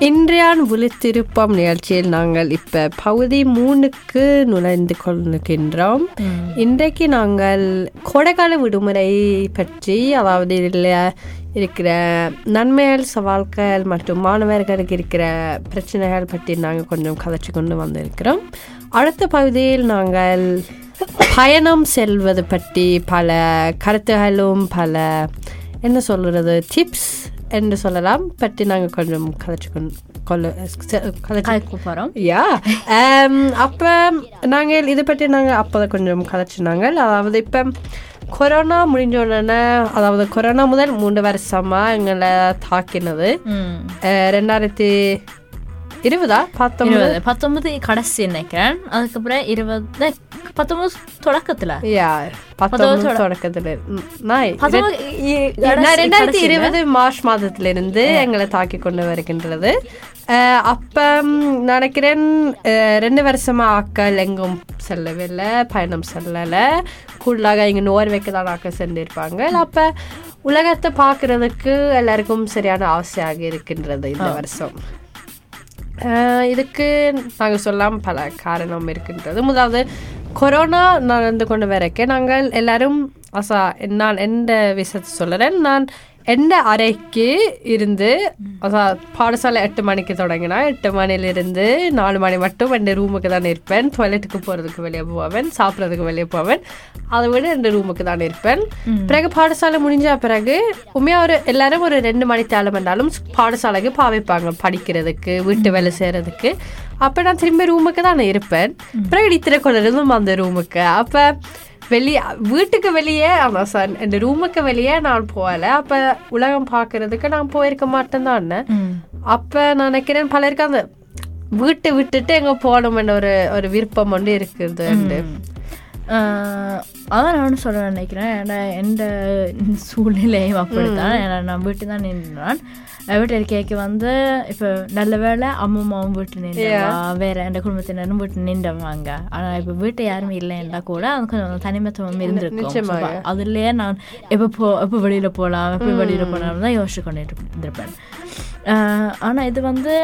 இன்றையான் விழித்திருப்பம் நிகழ்ச்சியில் நாங்கள் இப்போ பகுதி மூணுக்கு நுழைந்து கொண்டிருக்கின்றோம் இன்றைக்கு நாங்கள் கோடைக்கால விடுமுறை பற்றி அதாவது இதில் இருக்கிற நன்மைகள் சவால்கள் மற்றும் மாணவர்களுக்கு இருக்கிற பிரச்சனைகள் பற்றி நாங்கள் கொஞ்சம் கதைச்சு கொண்டு வந்திருக்கிறோம். அடுத்த பகுதியில் நாங்கள் பயணம் செல்வது பற்றி பல கருத்துகளும் பல என்ன சொல்கிறது டிப்ஸ் என்று சொல்லலாம். பற்றி நாங்கள் கொஞ்சம் கொண்டு கொள்ள கலக்க போகிறோம் யா அப்போ நாங்கள் இதை பற்றி நாங்கள் அப்போ கொஞ்சம் கதைச்சினாங்க அதாவது இப்போ கொரோனா முடிஞ்ச உடனே அதாவது கொரோனா முதல் மூன்று வருஷமாக எங்களை தாக்கினது. ரெண்டாயிரத்தி இருபதா? பத்தொன்பது? பத்தொன்பது கடைசி நினைக்கிறேன் அதுக்கப்புறம் இருபது பத்தொன்பது தொடக்கத்துல. பத்தொன்பது தொடக்கத்தில். ரெண்டாயிரத்தி. இருபது மார்ச் மாதத்திலிருந்து எங்களை தாக்கி கொண்டு வருகின்றது. அப்ப நினைக்கிறேன் ரெண்டு வருஷமா ஆக்கள் எங்கும் செல்லவில்லை பயணம் செல்லலை. கூடுதலாக இங்கே நோர்வேக்கு தான் ஆக்கள் சென்றிருப்பாங்க. அப்ப உலகத்தை பார்க்கறதுக்கு எல்லாருக்கும் சரியான ஆசையாக இருக்கின்றது இந்த வருஷம். இதுக்கு நாங்கள் சொல்லாம் பல காரணம் இருக்கின்றது. முதலாவது கொரோனா நடந்து கொண்டு வரைக்கும் நாங்கள் எல்லாரும் அசா நான் எந்த விஷயத்தை சொல்லுறேன் நான் எந்த அறைக்கு இருந்து பாடசாலை எட்டு மணிக்கு தொடங்கினா எட்டு மணிலிருந்து நாலு மணி மட்டும் என் ரூமுக்கு தான் இருப்பேன் டாய்லெட்டுக்கு போகிறதுக்கு வெளியே போவேன் சாப்பிட்றதுக்கு வெளியே போவேன் அதை விட என் ரூமுக்கு தான் இருப்பேன் பிறகு பாடசாலை முடிஞ்ச பிறகு உண்மையாக ஒரு எல்லாரும் ஒரு ரெண்டு மணி தேலம் என்றாலும் பாடசாலைக்கு பாவிப்பாங்க படிக்கிறதுக்கு வீட்டு வேலை செய்கிறதுக்கு அப்போ நான் திரும்பி ரூமுக்கு தான் இருப்பேன் பிறகு இத்திரை கொள்ளுறதும் அந்த ரூமுக்கு அப்போ வெளியே வீட்டுக்கு வெளியே ஆமாம் சார் இந்த ரூமுக்கு வெளியே நான் போகல. அப்போ உலகம் பார்க்கறதுக்கு நான் போயிருக்க மாட்டேன் தான் அப்போ நான் நினைக்கிறேன் பலருக்கு அந்த வீட்டை விட்டுட்டு எங்கே போகணும்னு ஒரு ஒரு விருப்பம் ஒன்று இருக்குது அதான் நானும் சொல்ல நினைக்கிறேன். ஏன்னா எந்த சூழ்நிலையும் அப்படித்தான். ஏன்னா நான் வீட்டு தான் நின்றான் வீட்டு இருக்கைக்கு வந்து இப்போ நல்ல வேளை அம்மாவும் வீட்டு நின்றவா வேற எந்த குடும்பத்தினரும் வீட்டு நின்றவாங்க. ஆனா இப்போ வீட்டை யாருமே இல்லைன்னா கூட அது கொஞ்சம் தனிமத்துவம் இருந்திருக்கும். அதுலயே நான் எப்போ போ எப்போ வெளியில போகலாம் எப்போ வெளியில போகலாம் தான் யோசிச்சு கொண்டு இருந்திருப்பேன் ஆஹ் ஆனா இது வந்து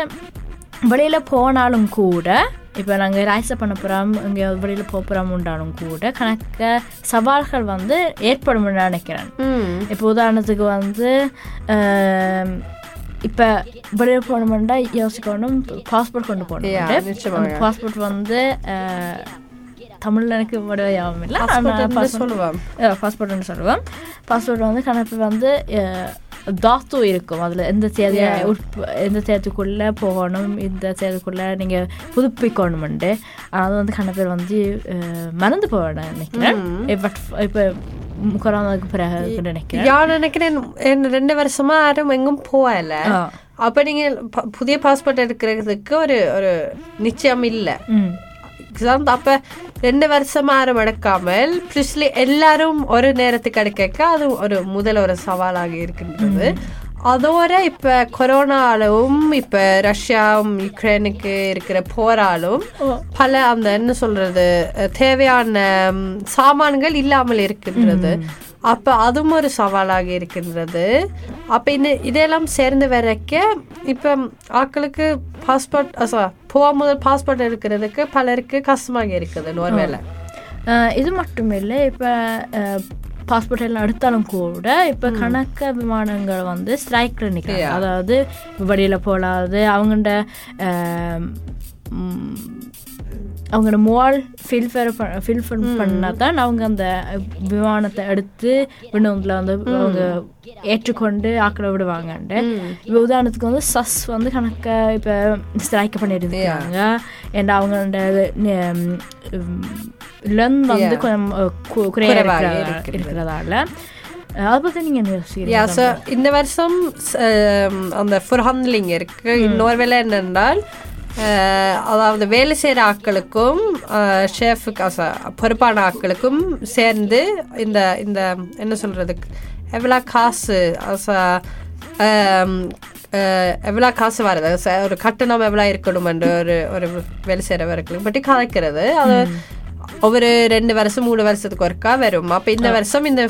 வெளியில போனாலும் கூட இப்போ நாங்கள் ராய்ஸை பண்ண போகிறோம் இங்கே வெளியில் போக போகிறோம் உண்டாலும் கூட கணக்க சவால்கள் வந்து ஏற்படும் நினைக்கிறேன். இப்போ உதாரணத்துக்கு வந்து இப்போ வெளியில் போகணுமெண்டா யோசிக்கணும் பாஸ்போர்ட் கொண்டு போகணும் பாஸ்போர்ட் வந்து தமிழ்ல எனக்கு விட ஞாபகம் இல்லை Passport என்று சொல்லுவோம். பாஸ்போர்ட்னு சொல்லுவேன் பாஸ்போர்ட் வந்து கணக்கு வந்து தாத்து இருக்கும். அதில் எந்த தேதியை எந்த தேதிக்குள்ளே போகணும் இந்த தேதிக்குள்ளே நீங்கள் புதுப்பிக்கணுமெண்டு. அது வந்து கண பேர் வந்து மறந்து போவேன் நினைக்கிறேன். இப்போ கொரோனாவுக்கு பிறகு நினைக்கிறேன். நான் நினைக்கிறேன் ரெண்டு வருஷமா யாரும் எங்கும் போகல. அப்ப நீங்க ப- புதிய பாஸ்போர்ட் எடுக்கிறதுக்கு ஒரு ஒரு நிச்சயம் இல்லை. எக்ஸாம் அப்ப ரெண்டு வருஷமா யாரும் எடுக்காமல் ப்ளஸ்லி எல்லாரும் ஒரு நேரத்துக்கு எடுக்க அது ஒரு முதல் ஒரு சவாலாக இருக்கின்றது. அதோட இப்ப கொரோனாலும் இப்ப ரஷ்யாவும் யுக்ரைனுக்கு இருக்கிற போராலும் பல அந்த என்ன சொல்றது தேவையான சாமான்கள் இல்லாமல் இருக்கின்றது. அப்ப அதுவும் ஒரு சவாலாக இருக்கின்றது. அப்ப இந்த இதெல்லாம் சேர்ந்து வரைக்க இப்ப ஆட்களுக்கு பாஸ்போர்ட் போக முதல் பாஸ்போர்ட் எடுக்கிறதுக்கு பலருக்கு கஷ்டமாக இருக்குது நோர்வேல. இது மட்டும் இல்லை இப்போ பாஸ்போர்ட் எல்லாம் எடுத்தாலும் கூட இப்போ கணக்க விமானங்கள் வந்து ஸ்ட்ரைக்கில் நிற்கிறாங்க அதாவது வெளியில் போகலாது அவங்கள்ட அவங்களோட மோல் ஃபில்ஃபர் ஃபில்ஃபர் பண்ணால் தான் அவங்க அந்த விமானத்தை எடுத்து விண்ணவங்களை வந்து அவங்க ஏற்றுக்கொண்டு ஆக்களை விடுவாங்கன்ட்டு. இப்போ உதாரணத்துக்கு வந்து சஸ் வந்து கணக்க இப்போ ஸ்ட்ரைக் பண்ணியிருக்காங்க ஏன்னா அவங்களோட லென் வந்து கொஞ்சம் கு- குறைய குறைவாக இருக்கிற- இருக்கிறதால. இந்த வருஷம் அந்த ஃபுர்ஹண்ட்லிங் இருக்கு. இன்னொரு என்னென்றால் அஹ், அதாவது வேலை செய்கிற ஆட்களுக்கும் ஷேஃபுக்கு பொறுப்பான ஆட்களுக்கும் சேர்ந்து இந்த இந்த என்ன சொல்றதுக்கு எவ்வளோ காசு எவ்வளோ காசு வருது ஒரு கட்டணம் எவ்வளோ இருக்கணுமென்று ஒரு ஒரு வேலை செய்கிறவர்களுக்கு பற்றி கலைக்கிறது அது ஒவ்வொரு ரெண்டு வருஷம் மூணு வருஷத்துக்கு ஒருக்கா வரும். அப்போ இந்த வருஷம் இந்த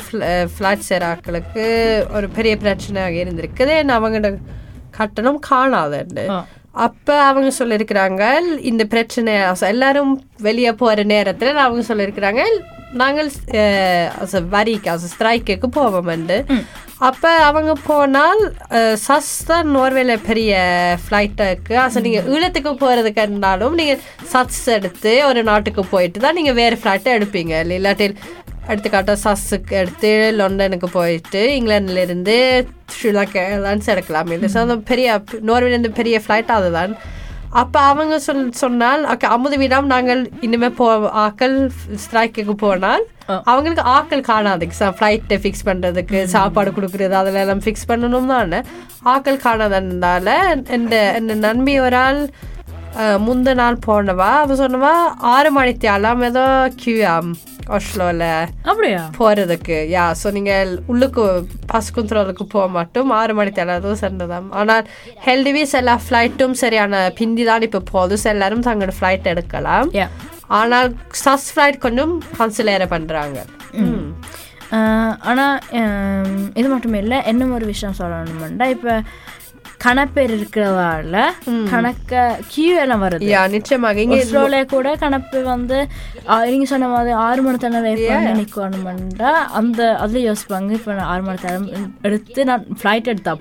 ஃப்ளாட் சேராக்களுக்கு ஒரு பெரிய பிரச்சனையாக இருந்திருக்குது. ஏன்னா அவங்களோட கட்டணம் காணாதுண்டு. அப்ப அவங்க சொல்லியிருக்கிறாங்க இந்த பிரச்சனை எல்லாரும் வெளியே போற நேரத்துல அவங்க சொல்லியிருக்கிறாங்க நாங்கள் வரிக்கு also ஸ்ட்ரைக்கு போவோம்ண்டு அப்ப அவங்க போனால் சஸ் தான் நோர்வேல பெரிய ஃப்ளைட்டுக்கு அசோ நீங்க ஈழத்துக்கு போறதுக்கு இருந்தாலும் நீங்க சஸ் எடுத்து ஒரு நாட்டுக்கு போயிட்டு தான் நீங்க வேற ஃப்ளைட்டை எடுப்பீங்க. இல்லாட்டி எடுத்துக்காட்டா சஸ்ஸுக்கு எடுத்து லண்டனுக்கு போயிட்டு இங்கிலாந்துல இருந்து ஸ்ரீலங்கா ஏர்லைன்ஸ் எடுக்கலாம் அந்த பெரிய நோர்வேலேருந்து பெரிய ஃப்ளைட் அதுதான் அப்போ அவங்க சொல் சொன்னால் அக்க அமுது விடாம நாங்கள் இனிமே போ ஆக்கள் ஸ்ட்ரைக்குக்கு போனால் அவங்களுக்கு ஆக்கள் காணாது ஃப்ளைட்டை ஃபிக்ஸ் பண்ணுறதுக்கு சாப்பாடு கொடுக்குறது அதில் எல்லாம் ஃபிக்ஸ் பண்ணணும் தானே ஆக்கள் காணாதனால என் நண்பி ஒரு ஆள் முந்த நாள் போனவா? அவ சொன்னவா ஆறு மணிக்கு அலாம் ஏதோ கியூஆம் ஒஸ்லோவில் அப்படியா? போறதுக்கு. யா ஸோ நீங்கள் உள்ளுக்கு பஸ் குந்துறதுக்கு போக மாட்டோம் ஆறு மணிக்கு எல்லாரும் சென்றதாம் ஆனால் ஹெல்டிவிஸ் எல்லா ஃப்ளைட்டும் சரியான பிந்தி தான் இப்போ போதும் எல்லாரும் தங்களோட ஃப்ளைட் எடுக்கலாம். ஆனால் சஸ் ஃப்ளைட் கொஞ்சம் கன்சிலேர பண்றாங்க. ம். ஆனால் இது மட்டும் இல்லை இன்னும் ஒரு விஷயம் சொல்லணும்னா இப்போ கணப்பேர் இருக்கிறதால கணக்க கியூ எல்லாம் வருது. நிச்சயமாக. இங்கே கூட கணப்பு வந்து நீங்க சொன்ன மாதிரி ஆறு மணி பண்ணி நிக்கணும்டா அந்த அதுல யோசிப்பாங்க. இப்ப ஆறு மணி நேரம் எடுத்து நான் ஃப்ளைட் எடுத்தா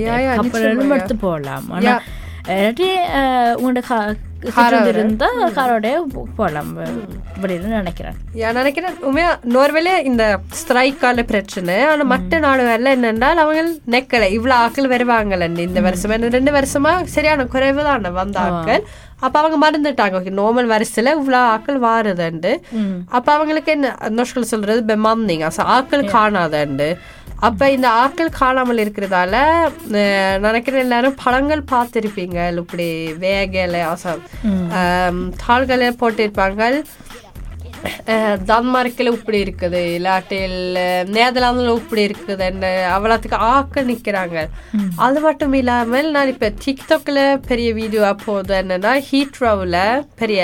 Yeah, yeah, கப்பலும் எடுத்து போகலாம். இல்லாட்டி உங்களோட இருந்தா காரோட போகலாம் அப்படின்னு நினைக்கிறேன். நான் நினைக்கிறேன். உண்மையா நோர்வேல இந்த ஸ்ட்ரைக்கால பிரச்சனை ஆனா மற்ற நாடுகள்ல என்னென்றால் அவங்க நெக்கல இவ்வளவு ஆட்கள் வருவாங்கல்ல இந்த வருஷம் ரெண்டு வருஷமா சரியான குறைவு தான் வந்த ஆட்கள் அப்ப அவங்க மறந்துட்டாங்க. நார்மல் வருஷத்துல இவ்வளவு ஆட்கள் வாருதுண்டு. அப்ப அவங்களுக்கு என்ன நோஷ்கள் சொல்றது பெமாந்திங் ஆட்கள் காணாதண்டு. அப்ப இந்த ஆட்கள் காணாமல் இருக்கிறதால அஹ், நினைக்கிறேன் எல்லாரும் படங்கள் பார்த்திருப்பீங்க. இப்படி வேகல தாள்களை போட்டிருப்பாங்க. டன்மார்க்கில் இப்படி இருக்குது இல்லாட்டில் நேதர்லாந்தில் இப்படி இருக்குதுன்னு அவ்வளோத்துக்கு ஆக்க நிற்கிறாங்க. அது மட்டும் இல்லாமல் நான் இப்போ டிக்டாக்ல பெரிய வீடியோ போகுது என்னன்னா ஹீட்ரோவில் பெரிய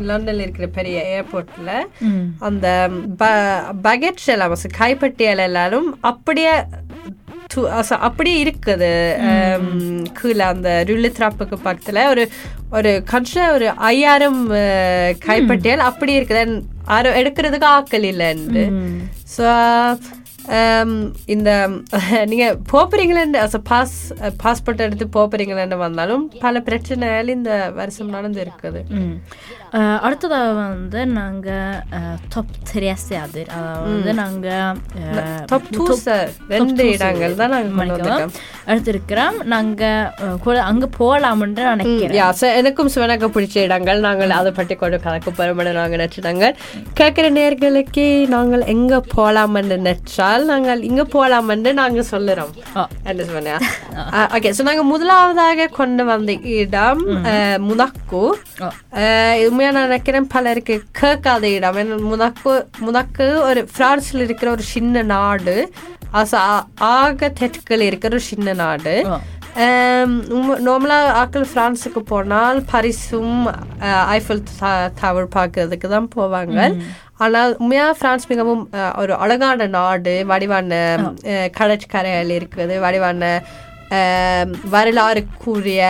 லண்டனில் இருக்கிற பெரிய ஏர்போர்ட்டில் அந்த பகெட்ஸ் எல்லாம் கைப்பட்டியல் எல்லாரும் அப்படியே து- also அப்படியே இருக்குது. கீழே அந்த ருள்ளு திராப்புக்கு பக்கத்துல ஒரு ஒரு கட்ச ஒரு ஐயாயிரம் கைப்பட்டியல் அப்படி இருக்குது. And யாரும் எடுக்கிறதுக்கு ஆக்கள் இல்லைன்னு ஸோ இந்த நீங்க போறீங்களேன்னு பாஸ் பாஸ்போர்ட் எடுத்து போறீங்களேன்னு வந்தாலும் பல பிரச்சனைகள் இந்த வருஷம் நடந்து இருக்குது. அடுத்ததாக வந்து நாங்கள் டாப் த்ரீ சேதிர் அதாவது நாங்கள் டாப் டூ ரெண்டு இடங்கள் தான் நாங்கள் எடுத்திருக்கிறோம் நாங்கள் கூட அங்கே போகலாம்னு நினைக்கிறேன். எனக்கும் சிவனுக்கு பிடிச்ச இடங்கள். நாங்கள் அதை பற்றி கொண்டு கலக்க போகிறோம்னு நாங்கள் நினச்சிட்டாங்க கேட்குற நேர்களுக்கு நாங்கள் எங்கே போகலாம்னு நினைச்சால் நாங்கள் இங்கே போகலாம்னு நாங்கள் சொல்லுறோம். என்ன ஓகே ஸோ நாங்கள் முதலாவதாக கொண்டு வந்த இடம் முனக்கு. ஆ. அஹ், உண்மையா நான் நினைக்கிறேன் பலருக்கு கேட்காத இடம். முனக்கு முனக்கு ஒரு பிரான்ஸ்ல இருக்கிற ஒரு சின்ன நாடு. ஆக தெற்கில் இருக்கிற ஒரு சின்ன நாடு. நார்மலாக ஆக்கள் ஃப்ரான்ஸுக்கு போனால் பரிசும் ஐஃபில் டவர் பார்க்கறதுக்கு தான் போவாங்க. ஆனால் உண்மையாக ஃப்ரான்ஸ் மிகவும் ஒரு அழகான நாடு வடிவான அஹ், கடற்கரைகள் இருக்குது வடிவான வரலாறுக்குரிய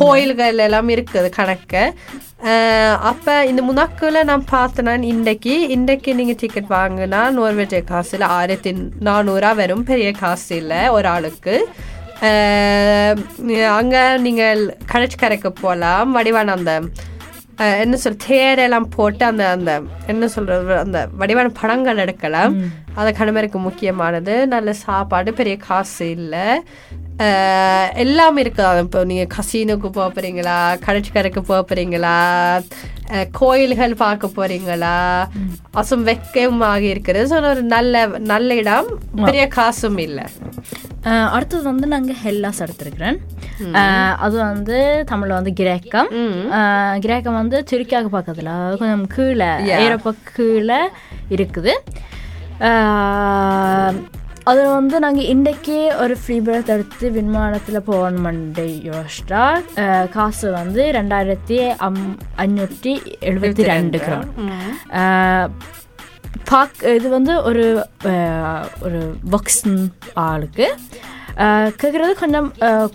கோயில்கள் எல்லாம் இருக்குது கணக்கு. அப்ப இந்த முனாக்குல நான் பார்த்தேன்னா இன்றைக்கு இன்றைக்கு நீங்க டிக்கெட் வாங்கினா நோர்வேஜ் காசுல ஆயிரத்தி நானூறா வரும் பெரிய காசு இல்லை ஒரு ஆளுக்கு. அங்க நீங்கள் கடற்கரைக்கு போகலாம் வடிவான அந்த என்ன சொல் தேரெல்லாம் போட்டு அந்த அந்த என்ன சொல்றது அந்த வடிவான படங்கள் எடுக்கலாம் அது கணவருக்கு முக்கியமானது. நல்ல சாப்பாடு பெரிய காசு இல்லை. எல்லாமே இருக்குது இப்போ நீங்கள் கசினுக்கு போக போகிறீங்களா கடற்கரைக்கு போக போகிறீங்களா கோயில்கள் பார்க்க போகிறீங்களா அசும் வெக்கம் ஆகி இருக்கிறது ஸோ ஒரு நல்ல நல்ல இடம். பெரிய காசும் இல்லை. அடுத்தது வந்து நாங்கள் ஹெல்லாஸ் எடுத்திருக்கிறேன். அது வந்து தமிழ்ல வந்து கிரேக்கம். கிரேக்கம் வந்து துருக்கியாக பக்கத்தில் கொஞ்சம் கீழே ஏரோப்ப கீழே இருக்குது. அதில் வந்து நாங்கள் இன்றைக்கே ஒரு ஃப்ரீ பர்த் எடுத்து விமானத்தில் போகணுமெண்டு யோசிச்சா காசு வந்து ரெண்டாயிரத்தி அம் அஞ்சூற்றி எழுபத்தி ரெண்டு கிராம். பாக் இது வந்து ஒரு ஒரு பாக்ஸ் ஆளுக்கு. கேட்குறது கொஞ்சம்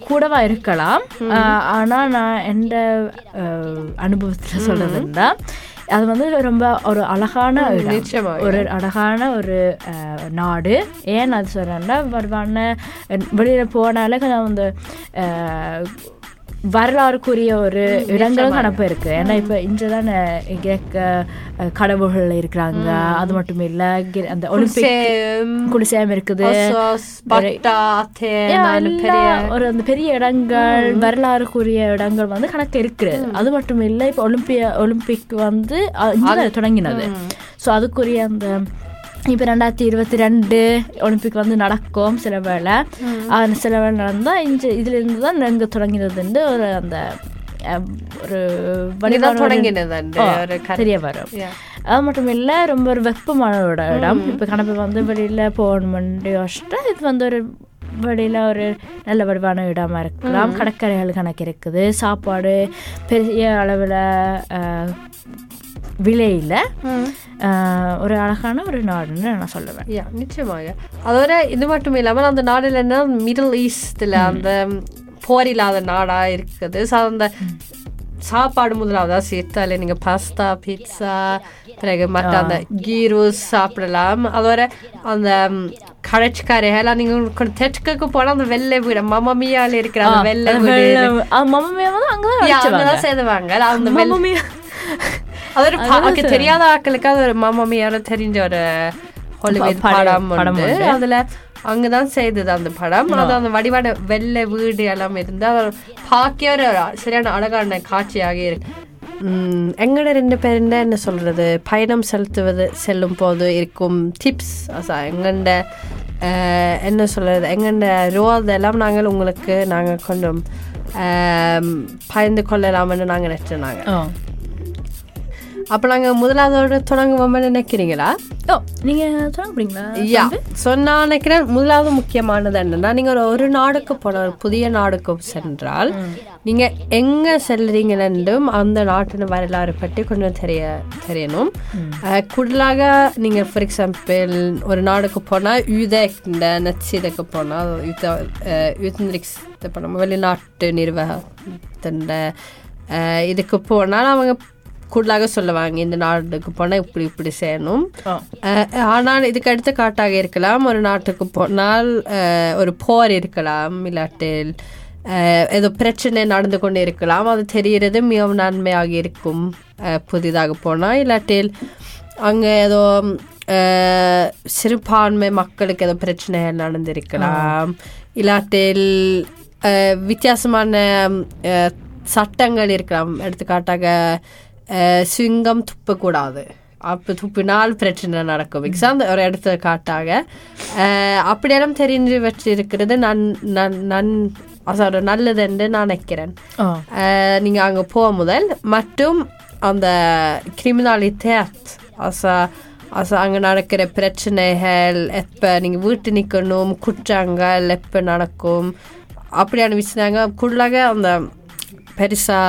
கூடவா இருக்கலாம். ஆனால் நான் எந்த அனுபவத்தில் சொல்கிறதுன்னா அது வந்து ரொம்ப ஒரு அழகான. ஒரு அழகான ஒரு நாடு. ஏன் அது சொல்கிறேன்னா வருவான வெளியில் போனாலே கொஞ்சம் அந்த அஹ், வரலாறுக்குரிய ஒரு இடங்களும் கணப்பு இருக்கு. ஏன்னா இப்போ இன்று தான் கிரேக்க கடவுள்கள் இருக்கிறாங்க. அது மட்டும் இல்லை அந்த ஒலிம்பிக் குடிசேம் இருக்குது. ஒரு அந்த பெரிய இடங்கள் வரலாறுக்குரிய இடங்கள் வந்து கணக்கு இருக்குது அது மட்டும் இல்லை இப்போ ஒலிம்பிய ஒலிம்பிக் வந்து தொடங்கினது. ஸோ அதுக்குரிய அந்த இப்போ ரெண்டாயிரத்தி இருபத்தி ரெண்டு ஒலிம்பிக் வந்து நடக்கும் சில அது சில வேளை நடந்தால் இன்று இதிலிருந்து தான் இங்கே தொடங்கினதுண்டு. ஒரு அந்த ஒரு. தெரிய வரும். அது மட்டும் இல்லை ரொம்ப ஒரு வெப்பமான ஒரு இடம். இப்போ கணப்பு வந்து வெளியில் போகணுமெண்டு யோசிச்சுட்டு இது வந்து ஒரு வெளியில் ஒரு நல்ல வடிவான இடமா இருக்கலாம். கடற்கரைகள் கணக்கு இருக்குது. சாப்பாடு பெரிய அளவில் விலையில் ஒரு அழகான ஒரு நாடுன்னு நான் சொல்லுவேன். யா நிச்சயமாக. அதோட இது மட்டும் இல்லாமல் அந்த நாடுல என்ன மிடில் ஈஸ்டில் அந்த போர் இல்லாத நாடா இருக்குது. ஸோ அந்த சாப்பாடு முதலாவதா சேர்த்தாலே நீங்க பாஸ்தா பீட்சா பிறகு மற்ற அந்த கீரோஸ் சாப்பிடலாம். அதோட அந்த கடைச்சிக்காரைகள் நீங்க கொஞ்சம் தெற்குக்கு போனா அந்த வெள்ளை வீடு மமமியால இருக்கிற அந்த வெள்ளை வீடு. மம்மியா வந்து அங்கே தான் செய்துவாங்க அந்த வெள்ளை அது ஒரு தெரியாத ஆட்களுக்கு அது ஒரு மாமாமியார தெரிஞ்ச ஒரு ஹாலிவுட் படம், உண்டு. அதுல அங்கதான் செய்தது அந்த படம். அது அந்த வடிவான வெள்ளை வீடு எல்லாம் இருந்து அது பார்க்க ஒரு சரியான அழகான காட்சியாக இருக்கு. உம், எங்கட ரெண்டு பேருண்ட என்ன சொல்றது? பயணம் செலுத்துவது செல்லும் போது இருக்கும் டிப்ஸ் எங்கண்ட அஹ், என்ன சொல்றது? எங்கண்ட ரோல் எல்லாம் நாங்கள் உங்களுக்கு நாங்கள் கொஞ்சம் பகிர்ந்து கொள்ளலாம்னு நாங்கள் நினைச்சோம் ஓ அப்ப நாங்க முதலாவதோட தொடங்குவோம்னு நினைக்கிறீங்களா? ஓ நீங்கள் சொல்ல போறீங்களா? யா ஸோ நான் நினைக்கிறேன் முதலாவது முக்கியமானது என்னன்னா நீங்க ஒரு ஒரு நாடுக்கு போன ஒரு புதிய நாடுக்கு சென்றால் நீங்க எங்க செல்றீங்கன்னும் அந்த நாட்டின் வரலாறு பற்றி கொஞ்சம் தெரிய தெரியணும். அஹ், கூடுதலாக நீங்க ஃபார் எக்ஸாம்பிள் ஒரு நாடுக்கு போனா யூதேக்ட நச்சிதக்கு போனா யூத்ரிக்ஸ் நம்ம வெளிநாட்டு நிர்வாகத்தின் இதுக்கு போனால் அவங்க கூடுதலாக சொல்லுவாங்க இந்த நாட்டுக்கு போனால் இப்படி இப்படி செய்யணும். ஆனால் இதுக்கு அடுத்த காட்டாக இருக்கலாம் ஒரு நாட்டுக்கு போனால் ஒரு போர் இருக்கலாம் இல்லாட்டில் ஏதோ பிரச்சனை நடந்து கொண்டு இருக்கலாம் அது தெரிகிறது மிகவும் நன்மையாக இருக்கும். புதிதாக போனால் இல்லாட்டில் அங்கே ஏதோ சிறுபான்மை மக்களுக்கு ஏதோ பிரச்சனைகள் நடந்திருக்கலாம். இல்லாட்டில் வித்தியாசமான சட்டங்கள் இருக்கலாம். எடுத்துக்காட்டாக சிங்கம் துப்பக்கூடாது அப்போ துப்பினால் பிரச்சனை நடக்கும் எக்ஸாம் ஒரு இடத்த காட்டாக அப்படியெல்லாம் தெரிஞ்சு வச்சிருக்கிறது நான் நான் நான் அதோட நல்லதுன்னு நான் நினைக்கிறேன் ஓ அஹ், நீங்க அங்க போக முதல் மற்றும் அந்த கிரிமினாலிட்டேட் அசா அசா அங்க நடக்கிற பிரச்சனைகள் எப்ப நீங்க வீட்டு நிக்கணும் குற்றங்கள் எப்ப நடக்கும் அப்படியான விஷயங்க கூடுதலாக அந்த பெருசா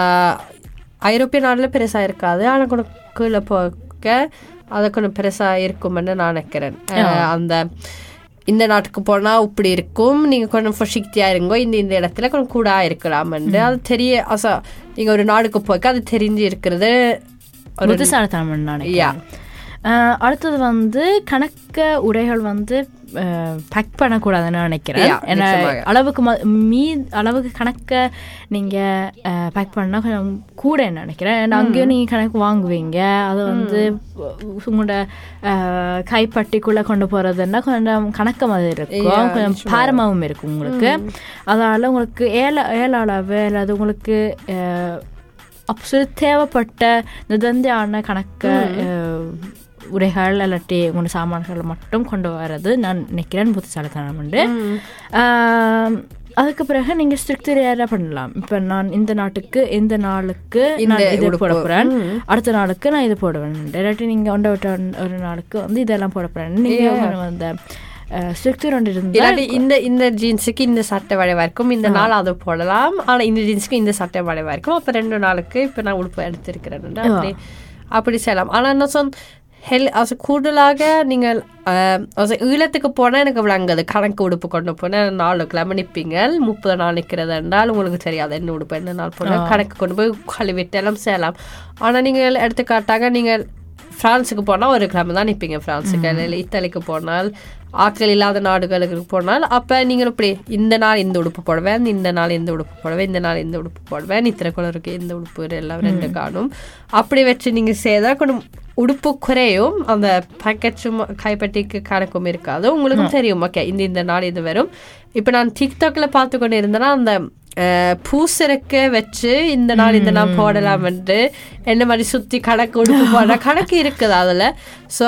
ஐரோப்பிய நாடுல பெருசா இருக்காது. ஆனா கொஞ்சம் கீழே போக அது கொஞ்சம் பெருசா இருக்கும்னு நான் நினைக்கிறேன். அந்த இந்த நாட்டுக்கு போனா இப்படி இருக்கும். நீங்க கொஞ்சம் ஃபர்ஷிக்தியா இருங்கோ. இந்த இந்த இடத்துல கொஞ்சம் கூட இருக்கலாம்னு அது தெரிய அசா நீங்க ஒரு நாடுக்கு போய்க்க அது தெரிஞ்சு இருக்கிறது ஒரு புத்திசாலித்தனம் யா. அடுத்தது வந்து கணக்க உடைகள் வந்து பேக் பண்ணக்கூடாதுன்னு நினைக்கிறேன். ஏன்னா. அளவுக்கு ம அளவுக்கு கணக்க நீங்கள் பேக் பண்ணால் கொஞ்சம் கூட நினைக்கிறேன். ஏன்னா அங்கேயும் நீங்கள் கணக்கு வாங்குவீங்க. அது வந்து உங்களோட கைப்பட்டிக்குள்ளே கொண்டு போகிறதுன்னா கொஞ்சம் கணக்க மாதிரி இருக்கும். கொஞ்சம். பாரமாகவும் இருக்கும் உங்களுக்கு. அதனால் உங்களுக்கு ஏழ ஏழ அளவு அல்லது உங்களுக்கு absolut தேவைப்பட்ட நிதந்தியான கணக்கு உடைகள் இல்லாட்டி உங்களோட சாமான்கள் மட்டும் கொண்டு வரது நான் நினைக்கிறேன் புத்திசாலித்தனம் உண்டு அதுக்கு பிறகு நீங்க ஸ்ட்ரிக்டரியாக பண்ணலாம் இப்ப நான் இந்த நாட்டுக்கு இந்த நாளுக்கு நான் இது. போட போறேன் அடுத்த நாளுக்கு நான் இது போடுவேன் இல்லாட்டி நீங்க ஒன்றை விட்ட ஒரு நாளுக்கு வந்து இதெல்லாம் போட போறேன் நீங்க அந்த ஸ்ட்ரிக்டர் ஒன்று இந்த இந்த ஜீன்ஸுக்கு இந்த சட்டை வளைவா இருக்கும் இந்த நாள் அதை போடலாம் ஆனா இந்த ஜீன்ஸுக்கு இந்த சட்டை வளைவா இருக்கும் அப்ப ரெண்டு நாளுக்கு இப்ப நான் உடுப்பு எடுத்திருக்கிறேன் அப்படி அப்படி செய்யலாம் ஆனா என்ன சொன்ன ஹெல் அது கூடுதலாக நீங்கள் ஈழத்துக்கு போனால் எனக்கு விளங்குது கணக்கு உடுப்பு கொண்டு போனால் நாலு கிழமை நிற்பீங்க முப்பது நாள் நிற்கிறது என்றால் உங்களுக்கு தெரியாது என்ன உடுப்பு என்ன நாள் போனால் கணக்கு கொண்டு போய் கழுவிட்டு எல்லாம் செய்யலாம் ஆனால் நீங்கள் எடுத்துக்காட்டாக நீங்கள் பிரான்ஸுக்கு போனால் ஒரு கிழமை தான் நிற்பீங்க பிரான்ஸுக்கு இல்லை இத்தாலிக்கு போனால் ஆட்கள் இல்லாத நாடுகளுக்கு போனால் அப்போ நீங்கள் இப்படி இந்த நாள் இந்த உடுப்பு போடுவேன் இந்த நாள் இந்த உடுப்பு போடுவேன் இந்த நாள் இந்த உடுப்பு போடுவேன் இத்தனை குளருக்கு இந்த உடுப்பு எல்லாம் ரெண்டு காணும் அப்படி வச்சு நீங்கள் செய்தால் கொஞ்சம் உடுப்பு குறையும் அந்த பேக்கெட் சும்மா கைப்பட்டிக்கு கணக்கும் இருக்காது. உங்களுக்கும் தெரியும். ஓகே இந்த இந்த நாள் இது வரும். இப்போ நான் டிக்டாக்ல பார்த்து கொண்டு இருந்தேன்னா அந்த பூசரக்க வச்சு இந்த நாள் இந்த நாள் போடலாம்ன்ட்டு என்ன மாதிரி சுற்றி கணக்கு உடுப்பு போட கணக்கு இருக்குது அதில். ஸோ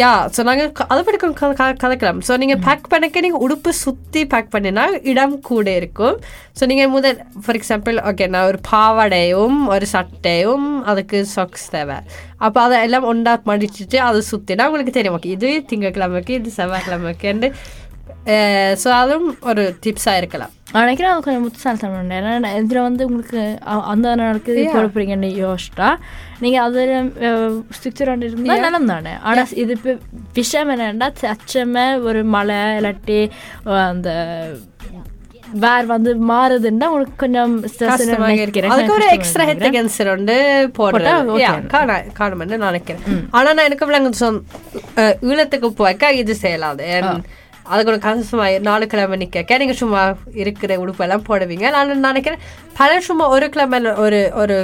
யா ஸோ நாங்கள் அதை கத- கதைக்கலாம். ஸோ நீங்கள் பேக் பண்ணக்க நீங்கள் உடுப்பு சுற்றி பேக் பண்ணினா இடம் கூட இருக்கும். ஸோ நீங்கள் முதல் ஃபார் எக்ஸாம்பிள் ஓகே நான் ஒரு பாவாடையும் ஒரு சட்டையும் அதுக்கு சாக்ஸ் தேவை. அப்போ அதை எல்லாம் ஒன்றா மடிச்சிட்டு அதை சுற்றினா உங்களுக்கு தெரியும். ஓகே இது திங்கக்கிழமைக்கு இது செவ்வாய்க்கிழமைக்குன்னு ஸோ அதுவும் ஒரு டிப்ஸாக இருக்கலாம். நான் நினைக்கிறேன் அது கொஞ்சம் முத்துசாலித்தனம் உண்டு. ஏன்னா இதில் வந்து உங்களுக்கு அந்த நாளுக்கு போறீங்கன்னு யோசிச்சா நீங்கள் அதில் ஸ்ட்ரிக்சர் இருந்தால் நிலம் தானே ஆனால் இது இப்போ விஷயம் என்னன்னா தச்சமே ஒரு மழை இல்லாட்டி அந்த வேர் வந்து மாறுதுன்னா உங்களுக்கு கொஞ்சம். அதுக்கு ஒரு எக்ஸ்ட்ரா. ஹெட் கேன்சர் வந்து போட்டா போடுறேன் okay. Yeah, காண காணுமென்னு நினைக்கிறேன். ஆனா நான் எனக்கு விளங்கு ஈழத்துக்கு போய்க்க இது செய்யலாது அதுக்கு ஒரு கஷ்டமா நாலு கிழமை நிக்க. நீங்க சும்மா இருக்கிற உடுப்பெல்லாம் போடுவீங்க. நான் நினைக்கிறேன் பல சும்மா ஒரு கிழமை ஒரு ஒரு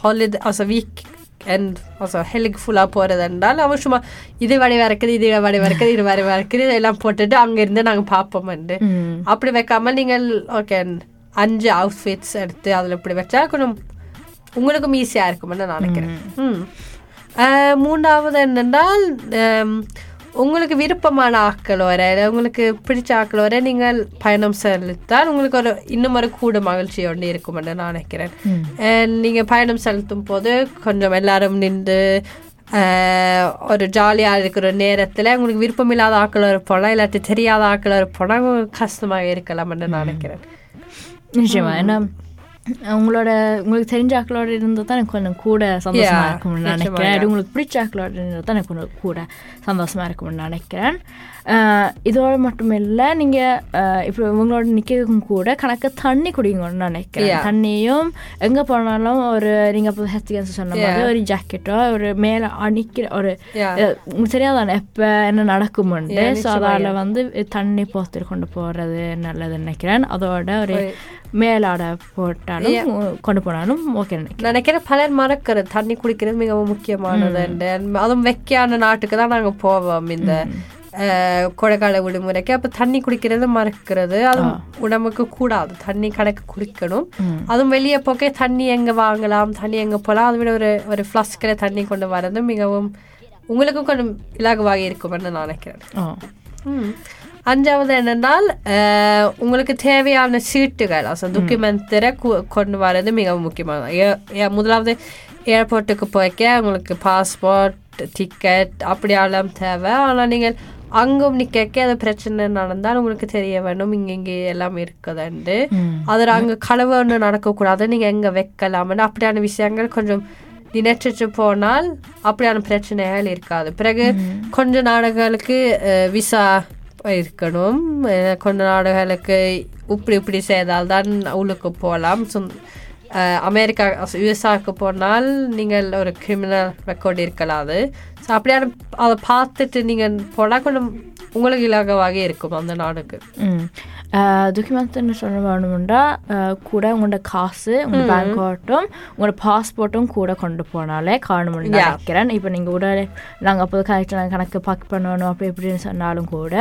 holiday also weekend also ஹெலிக்கு ஃபுல்லாக போகிறது என்றால் அவன் சும்மா இது வடிவா இருக்குது இது வடிவா இருக்குது இது வடிவா இருக்குது இதெல்லாம் போட்டுட்டு அங்க இருந்து நாங்க பார்ப்போம். அப்படி வைக்காம நீங்கள் ஓகே அஞ்சு அவுட்ஃபிட்ஸ் எடுத்து அதில் இப்படி வச்சா கொஞ்சம் உங்களுக்கும் ஈஸியாக இருக்கும்னு நான் நினைக்கிறேன். மூன்றாவது என்னென்றால் உங்களுக்கு விருப்பமான இல்ல உங்களுக்கு பிடிச்ச ஆட்கள் வர நீங்கள் பயணம் செலுத்தால் உங்களுக்கு ஒரு இன்னும் ஒரு கூட மகிழ்ச்சி ஒன்று இருக்கும்னு நான் நினைக்கிறேன். And நீங்க பயணம் செலுத்தும் போது கொஞ்சம் எல்லாரும் நின்று ஒரு ஜாலியாக இருக்கிற நேரத்தில் உங்களுக்கு விருப்பமில்லாத ஆட்கள் வர போனால் இல்லாட்டி தெரியாத போனால் உங்களுக்கு கஷ்டமாக இருக்கலாம்னு நான் நினைக்கிறேன். நிச்சயமா. ஏன்னா உங்களோட உங்களுக்கு தெரிஞ்ச ஆக்களோட இருந்தால் தான் எனக்கு கொஞ்சம் கூட சந்தோஷமா Yeah, இருக்கும்னு நினைக்கிறேன். உங்களுக்கு பிடிச்ச ஆக்களோட இருந்தால் தான் எனக்கு கொஞ்சம் கூட. சந்தோஷமா இருக்கும்னு நினைக்கிறேன். இதோட மட்டும் இல்லை நீங்கள் இப்போ உங்களோட நிற்கிறதுக்கும் கூட கணக்கு தண்ணி குடிங்கன்னு நினைக்கிறேன். தண்ணியும் எங்கே போனாலும் ஒரு நீங்கள் இப்போ ஹெஸ்டிகன்ஸ் சொன்ன மாதிரி. ஒரு ஜாக்கெட்டோ ஒரு மேலே அணிக்கிற ஒரு உங்களுக்கு தெரியாதானே எப்போ என்ன நடக்குமுண்டு ஸோ அதால். வந்து தண்ணி போஸ்டர் கொண்டு போகிறது நல்லதுன்னு நினைக்கிறேன். அதோட ஒரு மேலாடை போட்டாலும் கொண்டு போனாலும் ஓகே நினைக்கிறேன். நினைக்கிறேன் பலர் மறக்கிறது தண்ணி குடிக்கிறது மிகவும் முக்கியமானது And அதுவும் வெக்கையான நாட்டுக்கு தான் நாங்க போவோம் இந்த அஹ், கோடைக்கால விடுமுறைக்கு. அப்ப தண்ணி குடிக்கிறது மறக்கிறது. அது உடம்புக்கு கூடாது. தண்ணி கணக்கு குடிக்கணும் அதுவும் வெளியே போக்க தண்ணி எங்க வாங்கலாம் தண்ணி எங்க போகலாம் அதை விட ஒரு ஒரு ஃப்ளஸ்கில் தண்ணி கொண்டு வர்றது மிகவும் உங்களுக்கும் கொஞ்சம் இலகுவாக இருக்கும்னு நான் நினைக்கிறேன். அஞ்சாவது என்னென்னால் அஹ், உங்களுக்கு தேவையான சீட்டுகள் அசோ டாக்குமெண்ட்டரை கொண்டு வர்றது மிகவும் முக்கியமானது. முதலாவது ஏர்போர்ட்டுக்கு போய்க்க உங்களுக்கு பாஸ்போர்ட் டிக்கெட் அப்படியெல்லாம் தேவை. ஆனால் நீங்கள் அங்கும் நிற்க அது பிரச்சனை நடந்தால் உங்களுக்கு தெரிய வேணும் இங்கே இங்கே எல்லாம் இருக்குதுண்டு. அதில் அங்கே களவு ஒன்று நடக்கக்கூடாது. நீங்கள் எங்கே வைக்கலாம்னு அப்படியான விஷயங்கள் கொஞ்சம் நினைச்சிட்டு போனால் அப்படியான பிரச்சனைகள் இருக்காது. பிறகு கொஞ்ச நாடுகளுக்கு விசா இருக்கணும். கொஞ்ச நாடுகளுக்கு இப்படி இப்படி செய்தால் தான் உள்ளுக்கு போகலாம். அமெரிக்கா யுஎஸ்ஆக்கு போனால் நீங்கள் ஒரு கிரிமினல் ரெக்கார்ட் இருக்கலாது ஸோ அப்படியான அதை பார்த்துட்டு நீங்கள் போனால் கொஞ்சம் உங்களுக்கு இலகுவாக இருக்கும் அந்த நாடுக்கு. ம். டாக்குமெண்ட்னு சொல்ல வேணும்னா கூட உங்களோட காசு உங்களோட பேங்க் ஆட்டும் உங்களோட பாஸ்போர்ட்டும் கூட கொண்டு போனாலே காணும்னு. நினைக்கிறேன். இப்போ நீங்கள் உடனே நாங்கள் அப்போ கரெக்டாக கணக்கு பக் பண்ணணும் அப்படி இப்படின்னு சொன்னாலும் கூட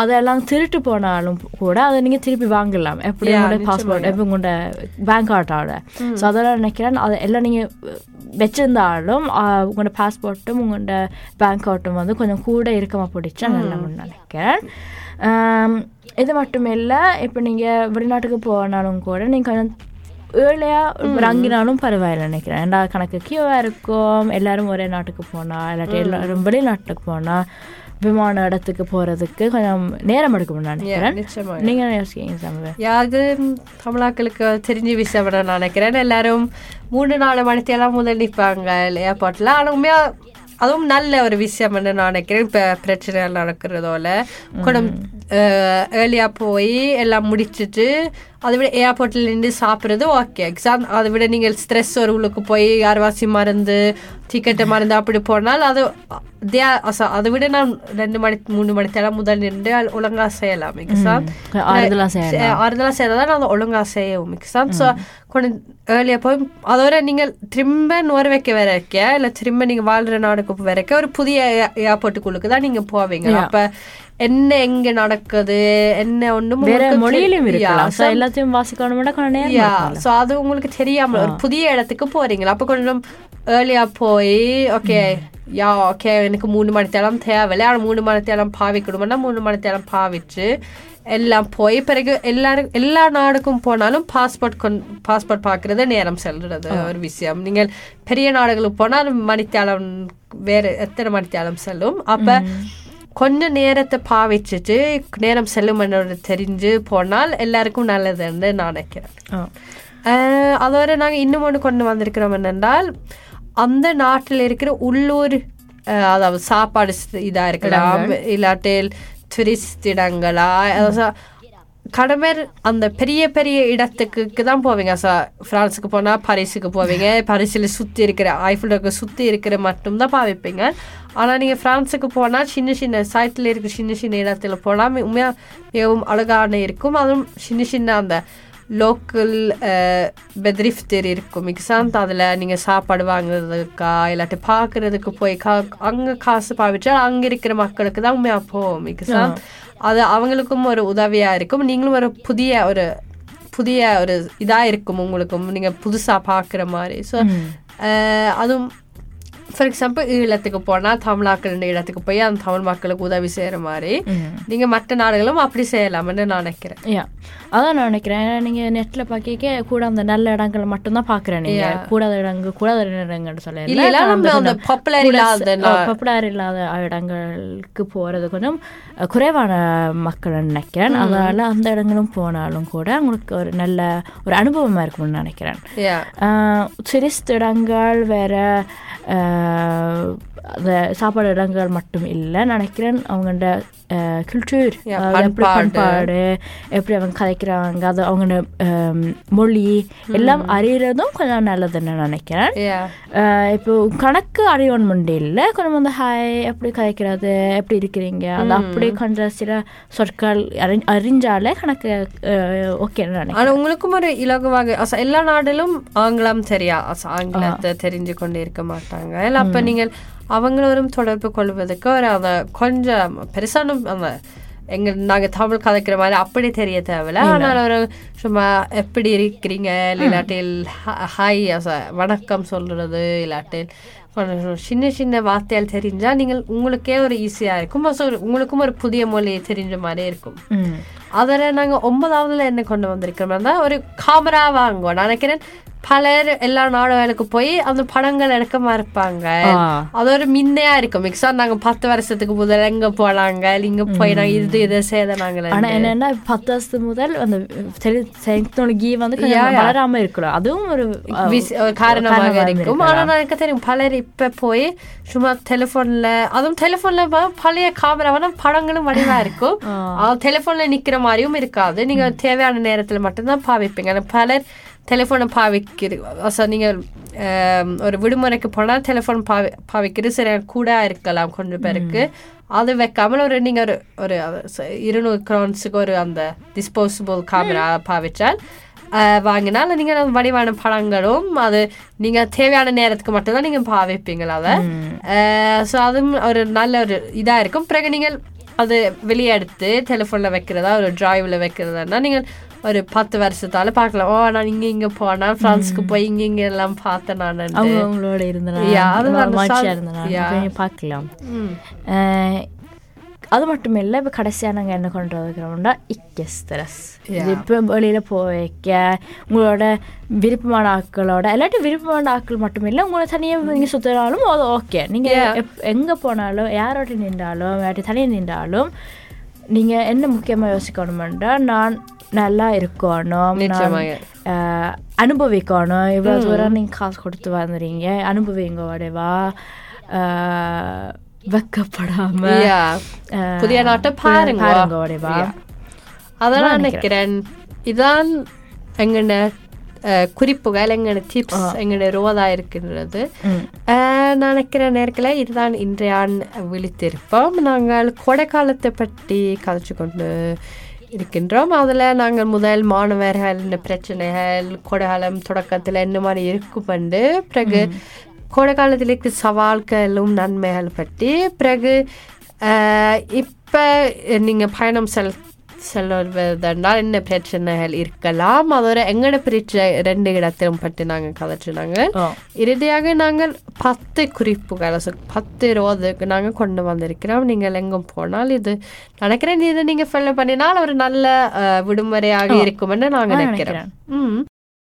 அதெல்லாம் திருட்டு போனாலும் கூட அதை நீங்கள் திருப்பி வாங்கலாம் எப்படி உங்களோட பாஸ்போர்ட் எப்படி உங்களோட பேங்க் ஆட்டோட ஸோ அதெல்லாம் நினைக்கிறேன். அதை எல்லாம் நீங்கள் வச்சிருந்தாலும் உங்களோட பாஸ்போர்ட்டும் உங்களோட பேங்க் ஆட்டும் வந்து கொஞ்சம் கூட இருக்கமா பிடிச்சா நல்ல நினைக்கிறேன். இது மட்டும் இல்லை இப்போ நீங்கள் வெளிநாட்டுக்கு போனாலும் கூட நீங்கள் கொஞ்சம் ஏழையாக இறங்கினாலும் பரவாயில்ல நினைக்கிறேன். ஏன்டா கணக்கு கியூவாக இருக்கும். எல்லாரும் ஒரே நாட்டுக்கு போனால் இல்லாட்டி எல்லாரும் வெளிநாட்டுக்கு போனால் விமான இடத்துக்கு போகிறதுக்கு கொஞ்சம் நேரம் எடுக்கும்னு நினைக்கிறேன். நிச்சயமா நீங்கள் யாது தமிழாக்களுக்கு தெரிஞ்ச விஷயம் நான் நினைக்கிறேன். எல்லாரும் மூணு நாலு மணித்தெல்லாம் முதல் நிற்பாங்க ஏர்போர்ட்டில் ஆனால் உண்மையா அதுவும் நல்ல ஒரு விஷயம் நான் நினைக்கிறேன். இப்போ பிரச்சனைகள் நடக்கிறதோல கொஞ்சம் ஏர்லியாக போய் எல்லாம் முடிச்சிட்டு அதை விட ஏர்போர்ட்டில் நின்று சாப்பிட்றது ஓகே எக்ஸாம் அதை விட நீங்கள் ஸ்ட்ரெஸ் ஒரு உள்ளுக்கு போய் யார்வாசி மருந்து டிக்கெட்டு மருந்து அப்படி போனால் அது தே அச- அதை விட நான் ரெண்டு மணி மூணு மணித்தெல்லாம் முதல் நின்று ஒழுங்காக செய்யலாம் எக்ஸாம் ஆறுதலாக தான் அதை ஒழுங்காக செய்யவும் மிக்ஸான் ஸோ கொஞ்சம் ஏர்லியாக போய் அதோட நீங்கள் திரும்ப நோர்வைக்கு வரைக்க இல்லை திரும்ப நீங்கள் வாழ்கிற நாடுக்கு வரைக்க ஒரு புதிய ஏர்போர்ட்டுக்குள்ளுக்கு தான் நீங்கள் போவீங்க. அப்போ என்ன எங்கே நடக்குது? என்ன ஒன்றும் வேற மொழியிலும் இருக்கலாம். எல்லாத்தையும் வாசிக்கணும்னா கொஞ்சம் யா. ஸோ அது உங்களுக்கு தெரியாம ஒரு புதிய இடத்துக்கு போறீங்களா? அப்போ கொஞ்சம் ஏர்லியாக போய் ஓகே யா ஓகே எனக்கு மூணு மணி தேலம் தேவையில்லை. ஆனால் மூணு மணி தேலம் பாவிக்கணும்னா மூணு மணி தேலம் பாவிச்சு எல்லாம் போய் பிறகு எல்லாரும் எல்லா நாடுக்கும் போனாலும் பாஸ்போர்ட் கொண் பாஸ்போர்ட் பார்க்கறது நேரம் செல்றது ஒரு விஷயம். நீங்கள் பெரிய நாடுகளுக்கு போனால் மணித்தேலம் வேறு எத்தனை மணித்தேலம் செல்லும்? அப்போ கொஞ்ச நேரத்தை பாவிச்சுட்டு நேரம் செல்லும் என்னோட தெரிஞ்சு போனால் எல்லாருக்கும் நல்லதுன்னு நான் நினைக்கிறேன். அதோட நாங்கள் இன்னும் ஒன்று கொண்டு வந்திருக்கிறோம் என்னென்றால் அந்த நாட்டில் இருக்கிற உள்ளூர் அதாவது சாப்பாடு ஸ்- இதா இருக்கலாம் இல்லாட்டில் டூரிஸ்ட் இடங்களா அதாவது கடமைர் அந்த பெரிய பெரிய இடத்துக்கு தான் போவீங்க. ச ஃப்ரான்ஸுக்கு போனால் பாரிஸுக்கு போவீங்க. பாரிஸில் சுற்றி இருக்கிற ஐஃபில்டோக்கு சுற்றி இருக்கிற மட்டும்தான் பாவிப்பீங்க. ஆனால் நீங்கள் ஃப்ரான்ஸுக்கு போனால் சின்ன சின்ன சைட்டில் இருக்கிற சின்ன சின்ன இடத்துல போனால் உண்மையாக மிகவும் அழகான இருக்கும். அதுவும் சின்ன சின்ன அந்த லோக்கல் பெத்ரிஃப்டர் இருக்கும். மிக்சாந்த் அதில் நீங்கள் சாப்பாடு வாங்குறதுக்கா இல்லாட்டி பார்க்கறதுக்கு போய் கா அங்கே காசு பாவிச்சா அங்கே இருக்கிற மக்களுக்கு தான் உண்மையாக போகும். மிக்சாந்த் அது அவங்களுக்கும் ஒரு உதவியாக இருக்கும். நீங்களும் ஒரு புதிய ஒரு புதிய ஒரு இதாக இருக்கும் உங்களுக்கும். நீங்கள் புதுசாக பார்க்குற மாதிரி. ஸோ அதுவும் ஃபார் எக்ஸாம்பிள் ஈழத்துக்கு போனால் தமிழாக்கள் இடத்துக்கு போய் அந்த தமிழ் மக்களுக்கு உதவி செய்கிற மாதிரி நீங்கள் மற்ற நாடுகளும் அப்படி செய்யலாம்னு நான் நினைக்கிறேன். அதான் நான் நினைக்கிறேன். ஏன்னா நீங்கள் நெட்டில் பார்க்க கூட அந்த நல்ல இடங்கள் மட்டும்தான் பார்க்குறேன் நீங்கள் கூடாத இடங்கள் கூடாத இடங்கள்னு சொல்ல popular இல்லாத பாப்புலர் இல்லாத இடங்களுக்கு போகிறது கொஞ்சம் குறைவான மக்கள் நினைக்கிறேன். அதனால அந்த இடங்களும் போனாலும் கூட உங்களுக்கு ஒரு நல்ல ஒரு அனுபவமாக இருக்கும்னு நினைக்கிறேன். டூரிஸ்ட் இடங்கள் வேற அஹ், அந்த சாப்பாடு இடங்கள் மட்டும் இல்லை. நினைக்கிறேன் அவங்களோட கல்ச்சர் எப்படி பண்பாடு. எப்படி அவங்க கதைக்கிறாங்க அது அவங்களோட அஹ், மொழி எல்லாம் அறியறதும் கொஞ்சம் நல்லதுன்னு நினைக்கிறேன். இப்போ கணக்கு அறியணும் இல்லை. கொஞ்சம் வந்து ஹாய் எப்படி கதைக்கிறது? எப்படி இருக்கிறீங்க? அது அப்படி கொஞ்சம் சில சொற்கள் அறி அறிஞ்சாலே கணக்கு ஓகேன்னு நினைக்கிறேன். உங்களுக்கும் ஒரு இலகுவாக எல்லா நாடுகளும் ஆங்கிலம் அச- ஆங்கிலத்தை தெரிஞ்சு கொண்டு இருக்க மாட்டாங்க. அப்ப நீங்கள் அவங்களோடும் தொடர்பு கொள்வதற்கு ஒரு அந்த கொஞ்சம் பெருசான அந்த எங்க நாங்க தமிழ் கதைக்கிற மாதிரி அப்படி தெரிய தேவையில்ல. ஆனால் ஒரு சும்மா எப்படி இருக்கிறீங்க? இல்லாட்டில் ஹாய் வணக்கம் சொல்றது இல்லாட்டில் சின்ன சின்ன வார்த்தைகள் தெரிஞ்சா நீங்கள் உங்களுக்கே ஒரு ஈஸியா இருக்கும். ஒரு- உங்களுக்கும் ஒரு புதிய மொழி தெரிஞ்ச மாதிரி இருக்கும். அதில் நாங்கள் ஒன்பதாவதுல என்ன கொண்டு வந்திருக்கிறோம்னா ஒரு காமரா வாங்குவோம். நான் நினைக்கிறேன் பலர் எல்லா நாடுகளுக்கு போய் அந்த படங்கள் எடுக்க மறுப்பாங்க. அது ஒரு மின்னையா இருக்கும். மிக்ஸா நாங்க பத்து வருஷத்துக்கு முதல்ல எங்க போனாங்க இங்க போய் நாங்க இது இதை செய்த நாங்கள் ஆனா என்னன்னா பத்து வருஷத்து முதல் அந்த டெக்னாலஜி வந்து வளராம இருக்கலாம் அதுவும் ஒரு காரணமாக இருக்கும். ஆனா எனக்கு தெரியும் பலர் இப்ப போய் சும்மா டெலிஃபோன்ல அதுவும் டெலிஃபோன்ல பழைய கேமராவான படங்களும் வடிவா இருக்கும். டெலிஃபோன்ல நிக்கிற மாதிரியும் இருக்காது. நீங்க தேவையான நேரத்துல மட்டும்தான் பாவிப்பீங்க. பலர் டெலிஃபோனை பாவிக்கிறது அச நீங்கள் ஒரு விடுமுறைக்கு போனால் டெலிஃபோன் பாவி பாவிக்கிறது சரி கூட இருக்கலாம் கொஞ்சம் பேருக்கு. அது வைக்காமல் ஒரு நீங்கள் ஒரு ஒரு இருநூறு க்ரௌன்ஸுக்கு ஒரு அந்த டிஸ்போசபிள் கேமரா பாவிச்சால் வாங்கினால் நீங்கள் வடிவான படங்களும் அது நீங்கள் தேவையான நேரத்துக்கு மட்டும்தான் நீங்கள் பாவிப்பீங்களா அதை? ஸோ அதுவும் ஒரு நல்ல ஒரு இதாக இருக்கும். பிறகு நீங்கள் அது வெளியே எடுத்து டெலிஃபோனில் வைக்கிறதா ஒரு டிரைவில் வைக்கிறதா நீங்கள் ஒரு பத்து வருஷத்தால பார்க்கலாம் ஓ நான் இங்கே இங்கே போனால் ஃப்ரான்ஸுக்கு போய் இங்கே இங்கே எல்லாம் பார்த்தேன் நான் அவங்க அவங்களோட இருந்தனா பார்க்கலாம் அது மட்டும் இல்லை இப்போ கடைசியாக நாங்கள் என்ன கொண்டு வந்துக்கிறோம்னா இக்க ஸ்ட்ரெஸ் இப்போ வெளியில் போய்க்க உங்களோட விருப்பமான ஆட்களோட இல்லாட்டி விருப்பமான ஆட்கள் மட்டும் இல்லை உங்களை தனியாக நீங்கள் சுற்றினாலும் அது ஓகே நீங்கள் எங்கே போனாலும் யாரோட நின்றாலும் இல்லாட்டி தனியாக நின்றாலும் நீங்கள் என்ன முக்கியமாக யோசிக்கணுமென்றா நான் நல்லா இருக்கணும் நான், அனுபவிக்கணும். இவ்வளோ தூரம் நீங்கள் காசு கொடுத்து வந்துடுறீங்க அனுபவிங்க வடைவா வெக்கப்படாம. புதிய நாட்டை பாருங்க. Yeah. அதான் நினைக்கிறேன். இதான் எங்கட குறிப்புகள் எங்கட டிப்ஸ் எங்கட ரோதா இருக்கின்றது. நான் நினைக்கிற நேரத்தில் இதுதான் இன்றைய விழித்திருப்போம். நாங்கள் கோடைக்காலத்தை பற்றி கதைச்சு கொண்டு இருக்கின்றோம். அதில் நாங்கள் முதல் மாணவர்கள் இந்த பிரச்சனைகள் கோடைக்காலம் தொடக்கத்தில் என்ன மாதிரி இருக்குமெண்டு பிறகு கோடைக்காலத்தில் இருக்க சவால்களும் நன்மைகள் பற்றி பிறகு இப்போ நீங்கள் பயணம் செல் செல்வதென்றால் என்ன பிரச்சனைகள் இருக்கலாம்? அதோட எங்கட பிரச்சனை? ரெண்டு இடத்திலும் பற்றி நாங்கள் கதைச்சினாங்க ஓ இறுதியாக நாங்கள் பத்து குறிப்புகள் பத்து ரோதுக்கு நாங்கள் கொண்டு வந்திருக்கிறோம். நீங்கள் எங்கும் போனால் இது நினைக்கிறேன் இதை நீங்கள் ஃபாலோ பண்ணினால் ஒரு நல்ல விடுமுறையாக இருக்கும்னு நாங்கள் நான் நினைக்கிறோம். ம்.